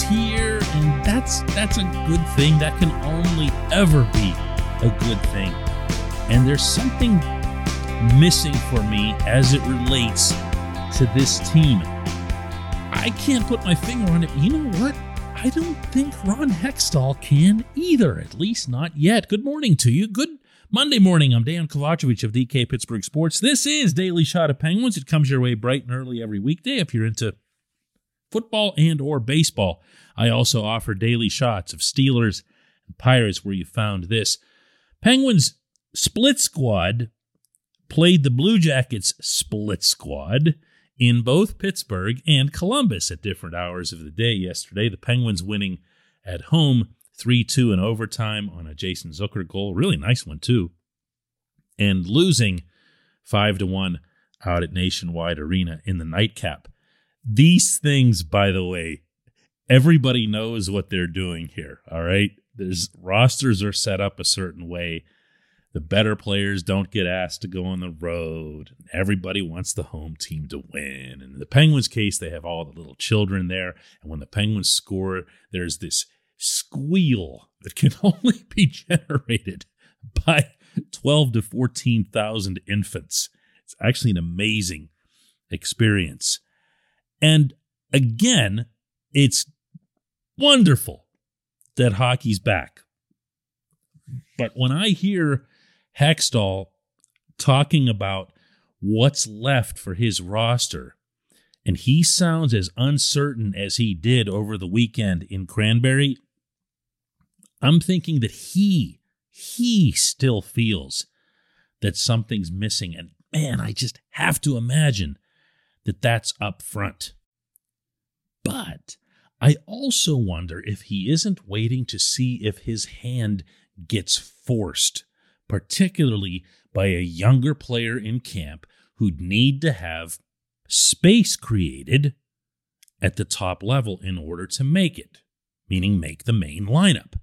Here, and that's that's a good thing. That can only ever be a good thing. And there's something missing for me as it relates to this team. I can't put my finger on it. You know what? I don't think Ron Hextall can either, at least not yet. Good morning to you. Good Monday morning. I'm Dan Kovacevic of DK Pittsburgh Sports. This is Daily Shot of Penguins. It comes your way bright and early every weekday if you're into football and or baseball. I also offer daily shots of Steelers and Pirates where you found this. Penguins split squad played the Blue Jackets split squad in both Pittsburgh and Columbus at different hours of the day yesterday. The Penguins winning at home 3 2 in overtime on a Jason Zucker goal. Really nice one, too. And losing 5 to 1 out at Nationwide Arena in the nightcap. These things, by the way, everybody knows what they're doing here. All right. There's rosters are set up a certain way. The better players don't get asked to go on the road. Everybody wants the home team to win. And in the Penguins case, they have all the little children there. And when the Penguins score, there's this squeal that can only be generated by 12 to 14,000 infants. It's actually an amazing experience. And again, it's wonderful that hockey's back. But when I hear Hextall talking about what's left for his roster, and he sounds as uncertain as he did over the weekend in Cranberry, I'm thinking that he, he still feels that something's missing. And man, I just have to imagine that that's up front. But I also wonder if he isn't waiting to see if his hand gets forced, particularly by a younger player in camp who'd need to have space created at the top level in order to make it, meaning make the main lineup.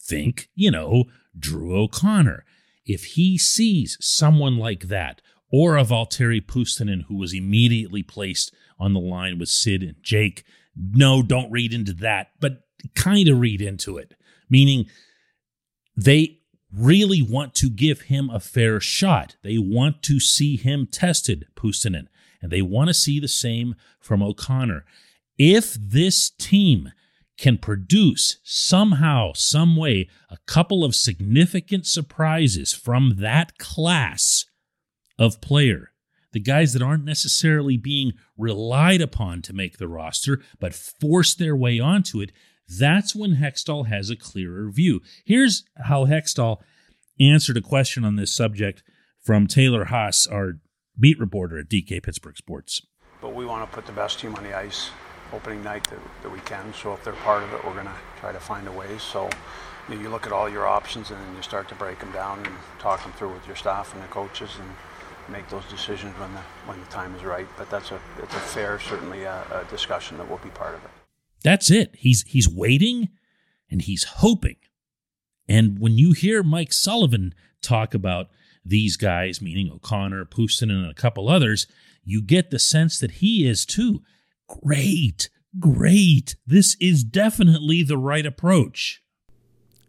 Think, you know, Drew O'Connor. If he sees someone like that or a Valtteri Puustinen who was immediately placed on the line with Sid and Jake. No, don't read into that, but kind of read into it, meaning they really want to give him a fair shot. They want to see him tested, Puustinen, and they want to see the same from O'Connor. If this team can produce somehow, some way, a couple of significant surprises from that class, of player. The guys that aren't necessarily being relied upon to make the roster, but force their way onto it, that's when Hextall has a clearer view. Here's how Hextall answered a question on this subject from Taylor Haas, our beat reporter at DK Pittsburgh Sports. But we want to put the best team on the ice opening night that, that we can. So if they're part of it, we're going to try to find a way. So you, you look at all your options and then you start to break them down and talk them through with your staff and the coaches and make those decisions when the when the time is right. But that's a it's a fair, certainly a, a discussion that will be part of it. That's it. He's he's waiting and he's hoping. And when you hear Mike Sullivan talk about these guys, meaning O'Connor, Pustin, and a couple others, you get the sense that he is too. Great, great. This is definitely the right approach.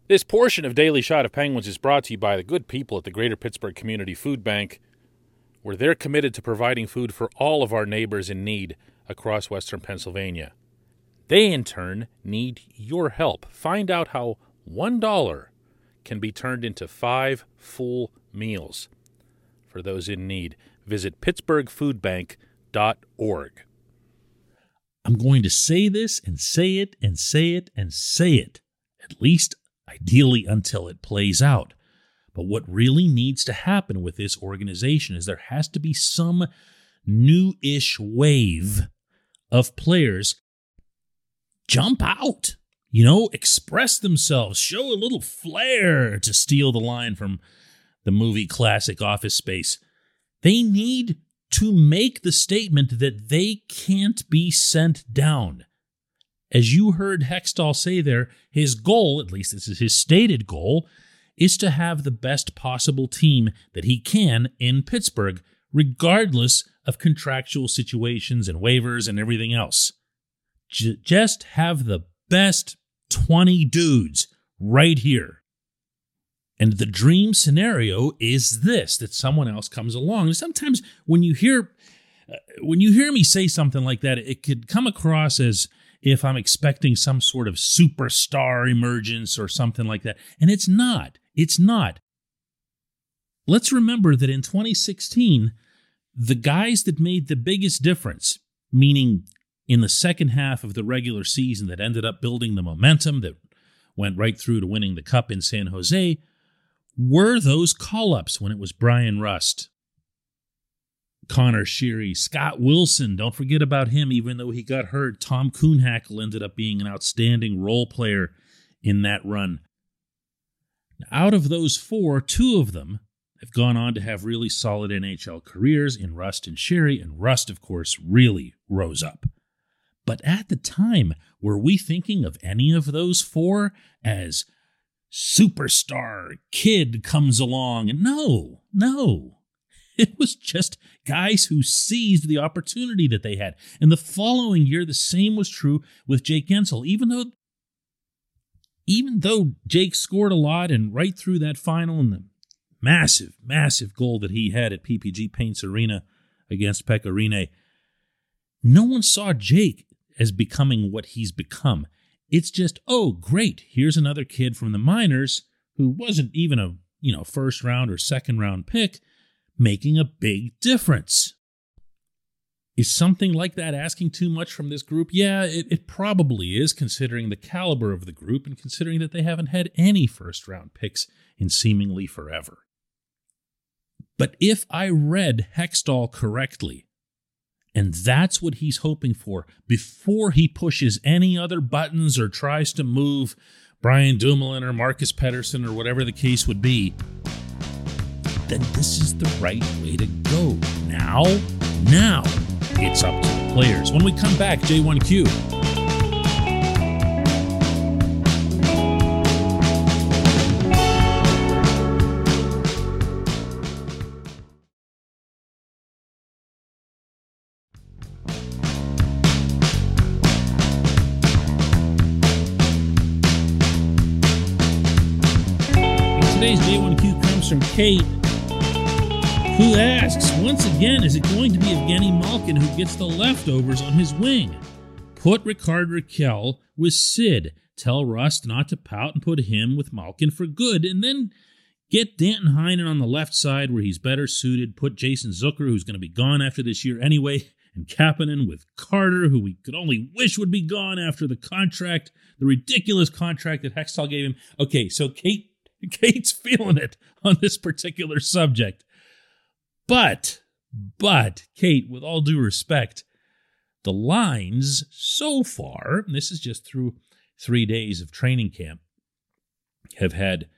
This portion of Daily Shot of Penguins is brought to you by the good people at the Greater Pittsburgh Community Food Bank, where they're committed to providing food for all of our neighbors in need across Western Pennsylvania. They, in turn, need your help. Find out how $1 can be turned into five full meals for those in need. Visit pittsburghfoodbank.org. I'm going to say this and say it and say it and say it, at least ideally until it plays out. But what really needs to happen with this organization is there has to be some new ish wave of players jump out, you know, express themselves, show a little flair, to steal the line from the movie classic Office Space. They need to make the statement that they can't be sent down. As you heard Hextall say there, his goal, at least this is his stated goal, is to have the best possible team that he can in Pittsburgh, regardless of contractual situations and waivers and everything else. J- just have the best 20 dudes right here. And the dream scenario is this that someone else comes along. Sometimes when you hear uh, when you hear me say something like that, it could come across as if I'm expecting some sort of superstar emergence or something like that. And it's not. It's not. Let's remember that in 2016, the guys that made the biggest difference, meaning in the second half of the regular season that ended up building the momentum that went right through to winning the cup in San Jose, were those call ups when it was Bryan Rust, Conor Sheary, Scott Wilson. Don't forget about him, even though he got hurt. Tom Kuhnhackl ended up being an outstanding role player in that run. Out of those four, two of them have gone on to have really solid NHL careers in Rust and Sheary, and Rust, of course, really rose up. But at the time, were we thinking of any of those four as superstar kid comes along? No, no. It was just guys who seized the opportunity that they had. And the following year, the same was true with Jake Guentzel. Even though, even though Jake scored a lot and right through that final and the massive, massive goal that he had at PPG Paints Arena against Pekka Rinne, no one saw Jake as becoming what he's become. It's just, oh, great, here's another kid from the minors who wasn't even a you know first round or second round pick making a big difference. Is something like that asking too much from this group? Yeah, it, it, probably is, considering the caliber of the group and considering that they haven't had any first round picks in seemingly forever. But if I read Hextall correctly, and that's what he's hoping for before he pushes any other buttons or tries to move Brian Dumoulin or Marcus Pettersson or whatever the case would be, then this is the right way to go. Now, now, it's up to the players. When we come back, J1Q. Today's J1Q comes from Kate who asks, once again, is it going to be Evgeny Malkin who gets the leftovers on his wing? Put Rickard Rakell with Sid. Tell Rust not to pout and put him with Malkin for good. And then get Danton Heinen on the left side where he's better suited. Put Jason Zucker, who's going to be gone after this year anyway, and Kapanen with Carter, who we could only wish would be gone after the contract, the ridiculous contract that Hextall gave him. Okay, so Kate Kate's feeling it on this particular subject. But, but, Kate, with all due respect, the lines so far, this is just through three days of training camp, have had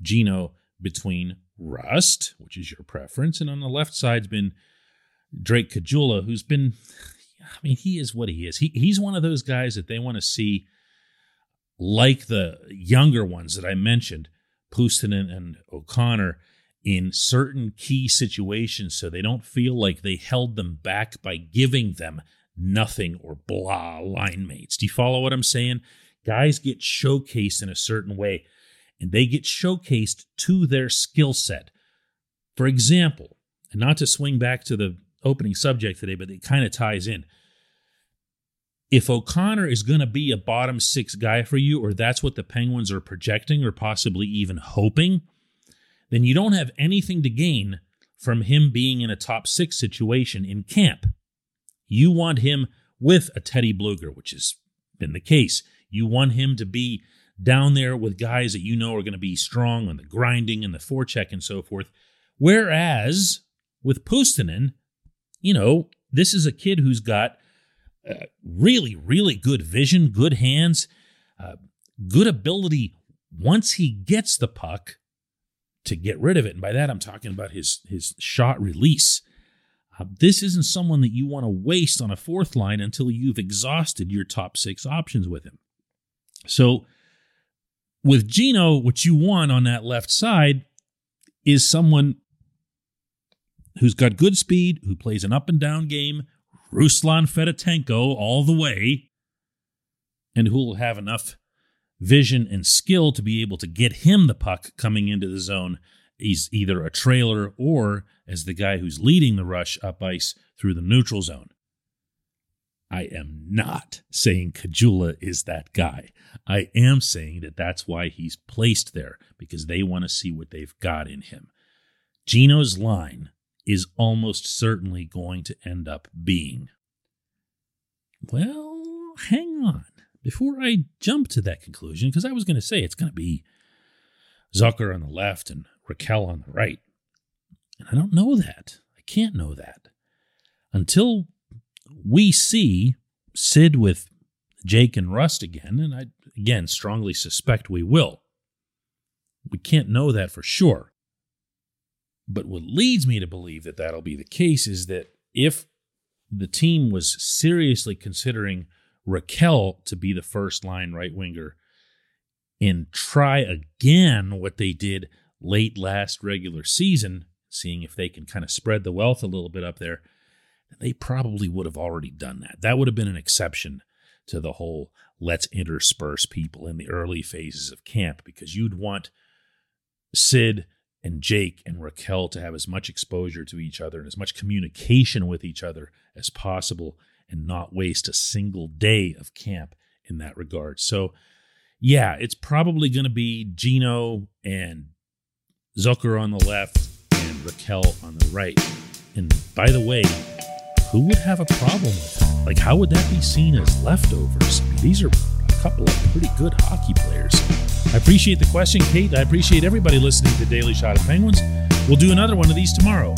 Geno between Rust, which is your preference, and on the left side's been Drake Caggiula, who's been, I mean, he is what he is. He, he's one of those guys that they want to see, like the younger ones that I mentioned, Puustinen and O'Connor, in certain key situations so they don't feel like they held them back by giving them nothing or blah line mates. Do you follow what I'm saying? Guys get showcased in a certain way. and they get showcased to their skill set. For example, and not to swing back to the opening subject today, but it kind of ties in. If O'Connor is going to be a bottom six guy for you, or that's what the Penguins are projecting or possibly even hoping, then you don't have anything to gain from him being in a top six situation in camp. You want him with a Teddy Blueger, which has been the case. You want him to be down there with guys that you know are going to be strong on the grinding and the forecheck and so forth. Whereas with Puustinen, you know, this is a kid who's got uh, really, really good vision, good hands, uh, good ability once he gets the puck to get rid of it. And by that, I'm talking about his his shot release. Uh, this isn't someone that you want to waste on a fourth line until you've exhausted your top six options with him. So, with Geno, what you want on that left side is someone who's got good speed, who plays an up and down game, Ruslan Fedotenko all the way, and who will have enough vision and skill to be able to get him the puck coming into the zone. He's either a trailer or as the guy who's leading the rush up ice through the neutral zone. I am not saying Caggiula is that guy. I am saying that that's why he's placed there because they want to see what they've got in him. Geno's line is almost certainly going to end up being. Well, hang on. Before I jump to that conclusion, because I was going to say it's going to be Zucker on the left and Rakell on the right. And I don't know that. I can't know that. Until we see Sid with Jake and Rust again, and I again strongly suspect we will. We can't know that for sure. But what leads me to believe that that'll be the case is that if the team was seriously considering Rakell to be the first line right winger and try again what they did late last regular season, seeing if they can kind of spread the wealth a little bit up there, they probably would have already done that. That would have been an exception to the whole let's intersperse people in the early phases of camp because you'd want Sid and Jake and Rakell to have as much exposure to each other and as much communication with each other as possible and not waste a single day of camp in that regard. So, yeah, it's probably going to be Geno and Zucker on the left and Rakell on the right. And by the way, who would have a problem with that? Like, how would that be seen as leftovers? These are a couple of pretty good hockey players. I appreciate the question, Kate. I appreciate everybody listening to Daily Shot of Penguins. We'll do another one of these tomorrow.